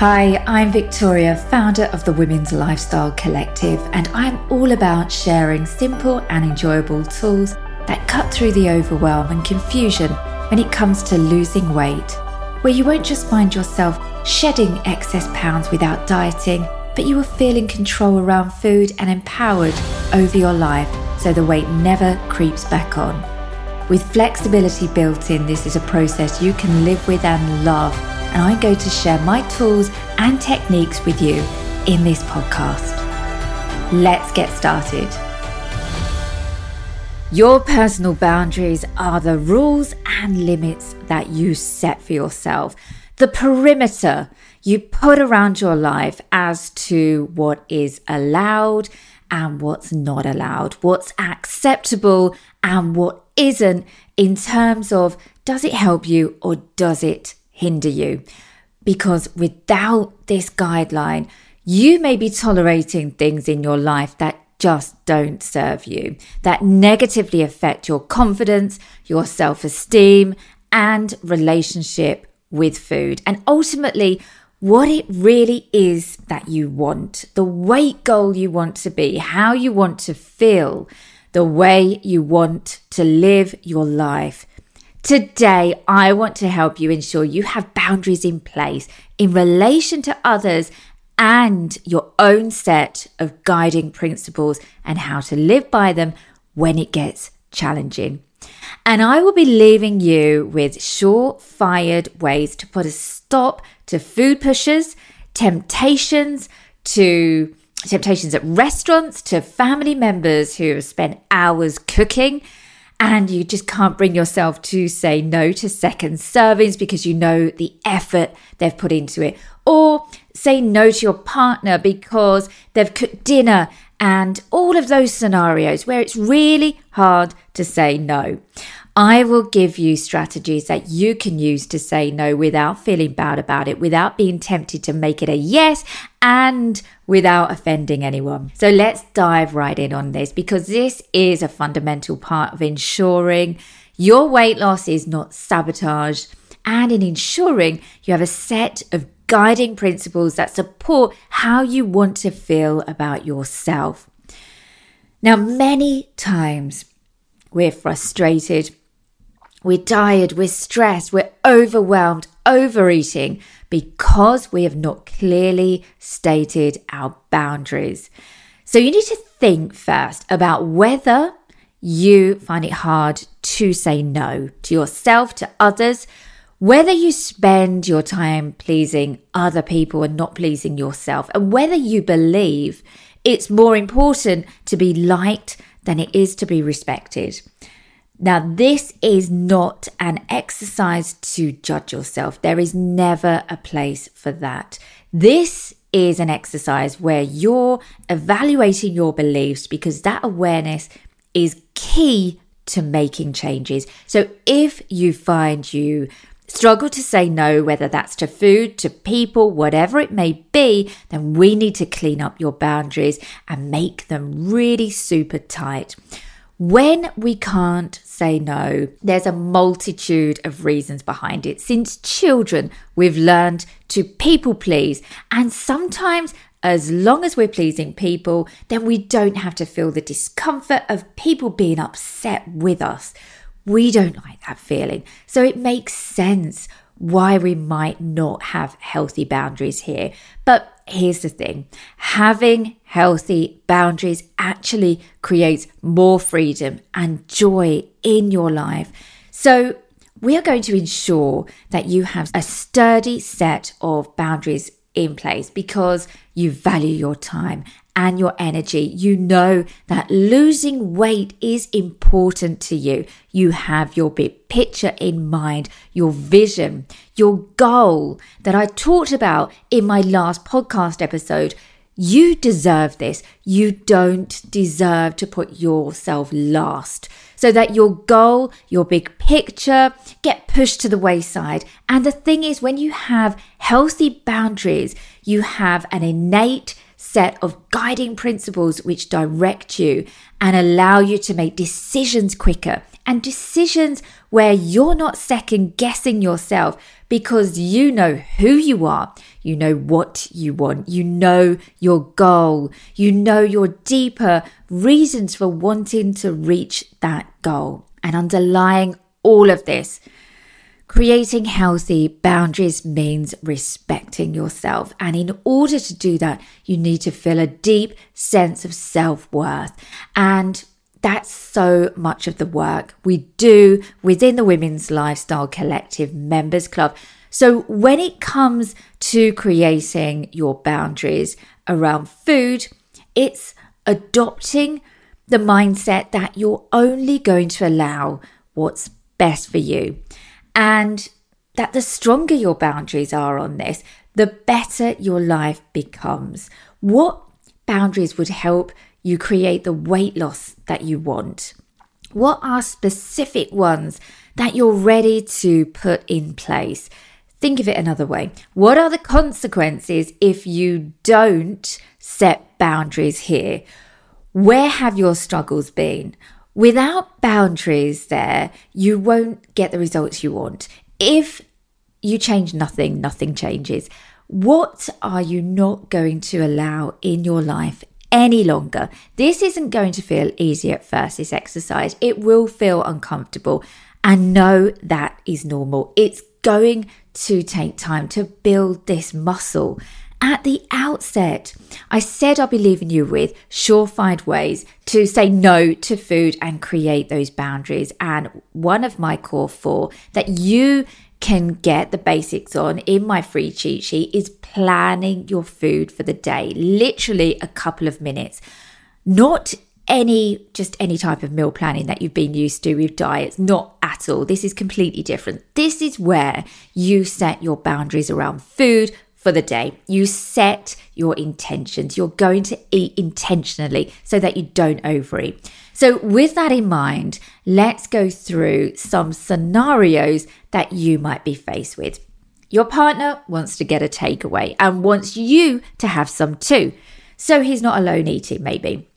Hi, I'm Victoria, founder of the Women's Lifestyle Collective, and I'm all about sharing simple and enjoyable tools that cut through the overwhelm and confusion when it comes to losing weight, where you won't just find yourself shedding excess pounds without dieting, but you will feel in control around food and empowered over your life so the weight never creeps back on. With flexibility built in, this is a process you can live with and love and I'm going to share my tools and techniques with you in this podcast. Let's get started. Your personal boundaries are the rules and limits that you set for yourself, the perimeter you put around your life as to what is allowed and what's not allowed, what's acceptable and what isn't, in terms of does it help you or does it hinder you. Because without this guideline, you may be tolerating things in your life that just don't serve you, that negatively affect your confidence, your self esteem, and relationship with food. And ultimately, what it really is that you want, the weight goal you want to be, how you want to feel, the way you want to live your life. Today, I want to help you ensure you have boundaries in place in relation to others and your own set of guiding principles and how to live by them when it gets challenging. And I will be leaving you with sure-fired ways to put a stop to food pushers, temptations, to temptations at restaurants, to family members who have spent hours cooking and you just can't bring yourself to say no to second servings because you know the effort they've put into it, or say no to your partner because they've cooked dinner and all of those scenarios where it's really hard to say no. I will give you strategies that you can use to say no without feeling bad about it, without being tempted to make it a yes, and without offending anyone. So let's dive right in on this because this is a fundamental part of ensuring your weight loss is not sabotaged and in ensuring you have a set of guiding principles that support how you want to feel about yourself. Now, many times we're frustrated we're tired, we're stressed, we're overwhelmed, overeating because we have not clearly stated our boundaries. So you need to think first about whether you find it hard to say no to yourself, to others, whether you spend your time pleasing other people and not pleasing yourself, and whether you believe it's more important to be liked than it is to be respected. Now, this is not an exercise to judge yourself. There is never a place for that. This is an exercise where you're evaluating your beliefs because that awareness is key to making changes. So, if you find you struggle to say no, whether that's to food, to people, whatever it may be, then we need to clean up your boundaries and make them really super tight. When we can't say no, there's a multitude of reasons behind it. Since children, we've learned to people please, and sometimes as long as we're pleasing people, then we don't have to feel the discomfort of people being upset with us. We don't like that feeling. So it makes sense why we might not have healthy boundaries here. But here's the thing having healthy boundaries actually creates more freedom and joy in your life. So, we are going to ensure that you have a sturdy set of boundaries in place because you value your time and your energy. You know that losing weight is important to you. You have your big picture in mind, your vision, your goal that I talked about in my last podcast episode. You deserve this. You don't deserve to put yourself last so that your goal, your big picture get pushed to the wayside. And the thing is, when you have healthy boundaries, you have an innate set of guiding principles which direct you and allow you to make decisions quicker. And decisions where you're not second guessing yourself because you know who you are, you know what you want, you know your goal, you know your deeper reasons for wanting to reach that goal. And underlying all of this, Creating healthy boundaries means respecting yourself. And in order to do that, you need to feel a deep sense of self worth. And that's so much of the work we do within the Women's Lifestyle Collective Members Club. So when it comes to creating your boundaries around food, it's adopting the mindset that you're only going to allow what's best for you and that the stronger your boundaries are on this, the better your life becomes. What boundaries would help you create the weight loss that you want? What are specific ones that you're ready to put in place? Think of it another way. What are the consequences if you don't set boundaries here? Where have your struggles been? Without boundaries there, you won't get the results you want. If you change nothing, nothing changes. What are you not going to allow in your life any longer? This isn't going to feel easy at first, this exercise. It will feel uncomfortable. And know that is normal. It's going to take time to build this muscle at the outset. I said I'll be leaving you with surefire ways to say no to food and create those boundaries. And one of my core four that you can get the basics on in my free cheat sheet is planning your food for the day. Literally a couple of minutes. Not any just any type of meal planning that you've been used to with diets not at all this is completely different this is where you set your boundaries around food for the day. You set your intentions. You're going to eat intentionally so that you don't overeat. So, with that in mind, let's go through some scenarios that you might be faced with. Your partner wants to get a takeaway and wants you to have some too. So, he's not alone eating, maybe.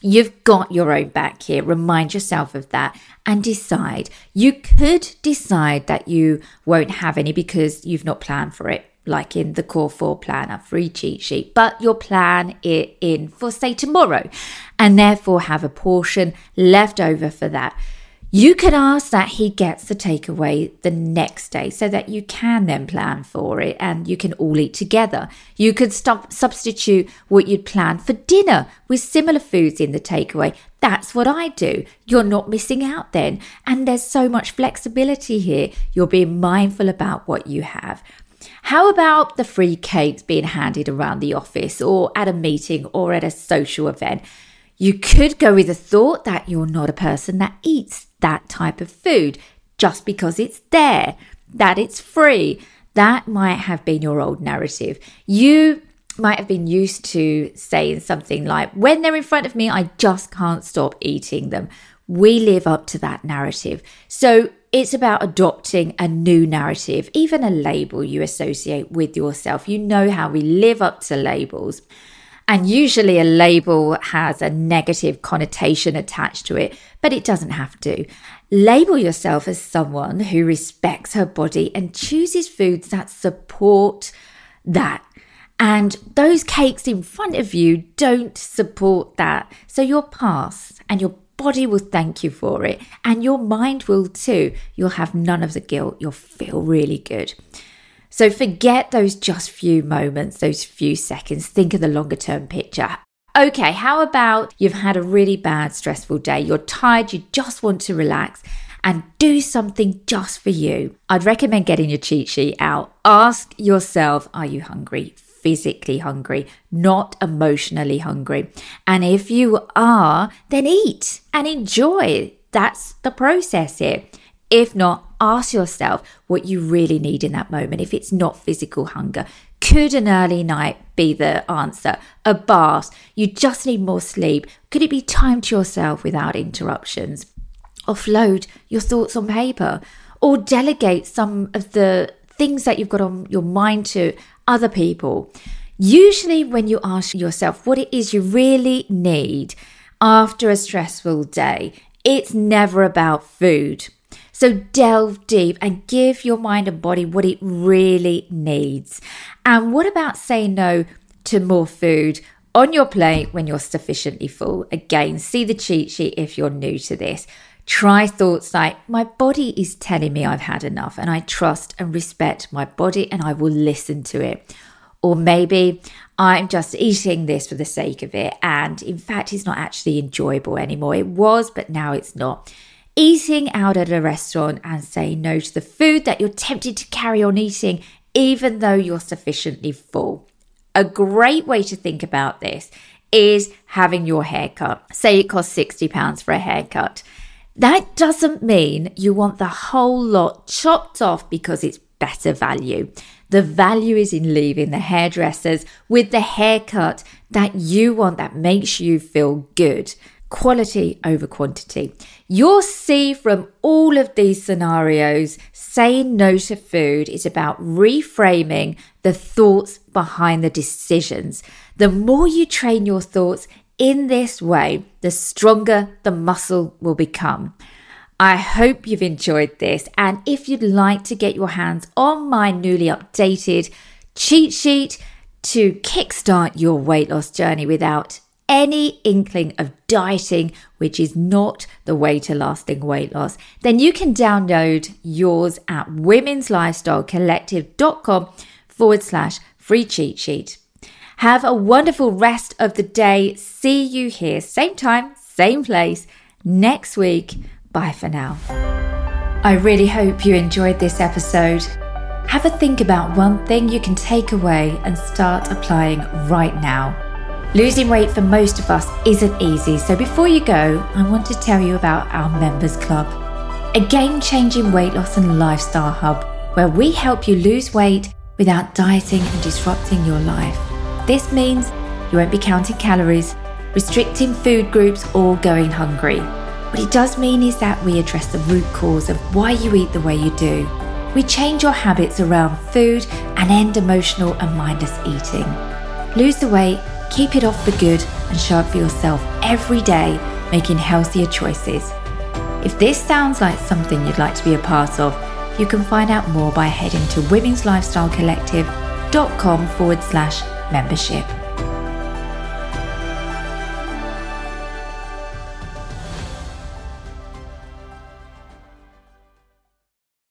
You've got your own back here. Remind yourself of that and decide. You could decide that you won't have any because you've not planned for it like in the core four planner free cheat sheet, but you'll plan it in for say tomorrow and therefore have a portion left over for that. You can ask that he gets the takeaway the next day so that you can then plan for it and you can all eat together. You could substitute what you'd planned for dinner with similar foods in the takeaway. That's what I do. You're not missing out then. And there's so much flexibility here. You're being mindful about what you have. How about the free cakes being handed around the office or at a meeting or at a social event? You could go with the thought that you're not a person that eats that type of food just because it's there, that it's free. That might have been your old narrative. You might have been used to saying something like, when they're in front of me, I just can't stop eating them. We live up to that narrative. So it's about adopting a new narrative, even a label you associate with yourself. You know how we live up to labels. And usually a label has a negative connotation attached to it, but it doesn't have to. Label yourself as someone who respects her body and chooses foods that support that. And those cakes in front of you don't support that. So your past and your body will thank you for it, and your mind will too. You'll have none of the guilt, you'll feel really good. So forget those just few moments, those few seconds. Think of the longer term picture. Okay, how about you've had a really bad, stressful day? You're tired, you just want to relax and do something just for you. I'd recommend getting your cheat sheet out. Ask yourself, are you hungry? Physically hungry, not emotionally hungry. And if you are, then eat and enjoy. That's the process here. If not, ask yourself what you really need in that moment. If it's not physical hunger, could an early night be the answer? A bath? You just need more sleep? Could it be time to yourself without interruptions? Offload your thoughts on paper or delegate some of the things that you've got on your mind to other people. Usually, when you ask yourself what it is you really need after a stressful day, It's never about food. So delve deep and give your mind and body what it really needs. And what about saying no to more food on your plate when you're sufficiently full? Again, see the cheat sheet if you're new to this. Try thoughts like, my body is telling me I've had enough, and I trust and respect my body and I will listen to it. Or maybe I'm just eating this for the sake of it, and in fact, it's not actually enjoyable anymore. It was, but now it's not eating out at a restaurant and saying no to the food that you're tempted to carry on eating, even though you're sufficiently full. A great way to think about this is having your haircut. Say it costs £60 for a haircut. That doesn't mean you want the whole lot chopped off because it's better value. The value is in leaving the hairdressers with the haircut that you want that makes you feel good quality over quantity. You'll see from all of these scenarios, saying no to food is about reframing the thoughts behind the decisions. The more you train your thoughts in this way, the stronger the muscle will become. I hope you've enjoyed this. And if you'd like to get your hands on my newly updated cheat sheet to kickstart your weight loss journey without any inkling of dieting, which is not the way to lasting weight loss, then you can download yours at womenslifestylecollective.com forward slash free cheat sheet. Have a wonderful rest of the day. See you here, same time, same place, next week. Bye for now. I really hope you enjoyed this episode. Have a think about one thing you can take away and start applying right now. Losing weight for most of us isn't easy, so before you go, I want to tell you about our Members Club, a game changing weight loss and lifestyle hub where we help you lose weight without dieting and disrupting your life. This means you won't be counting calories, restricting food groups, or going hungry. What it does mean is that we address the root cause of why you eat the way you do. We change your habits around food and end emotional and mindless eating. Lose the weight Keep it off for good and show up for yourself every day, making healthier choices. If this sounds like something you'd like to be a part of, you can find out more by heading to womenslifestylecollective.com forward slash membership.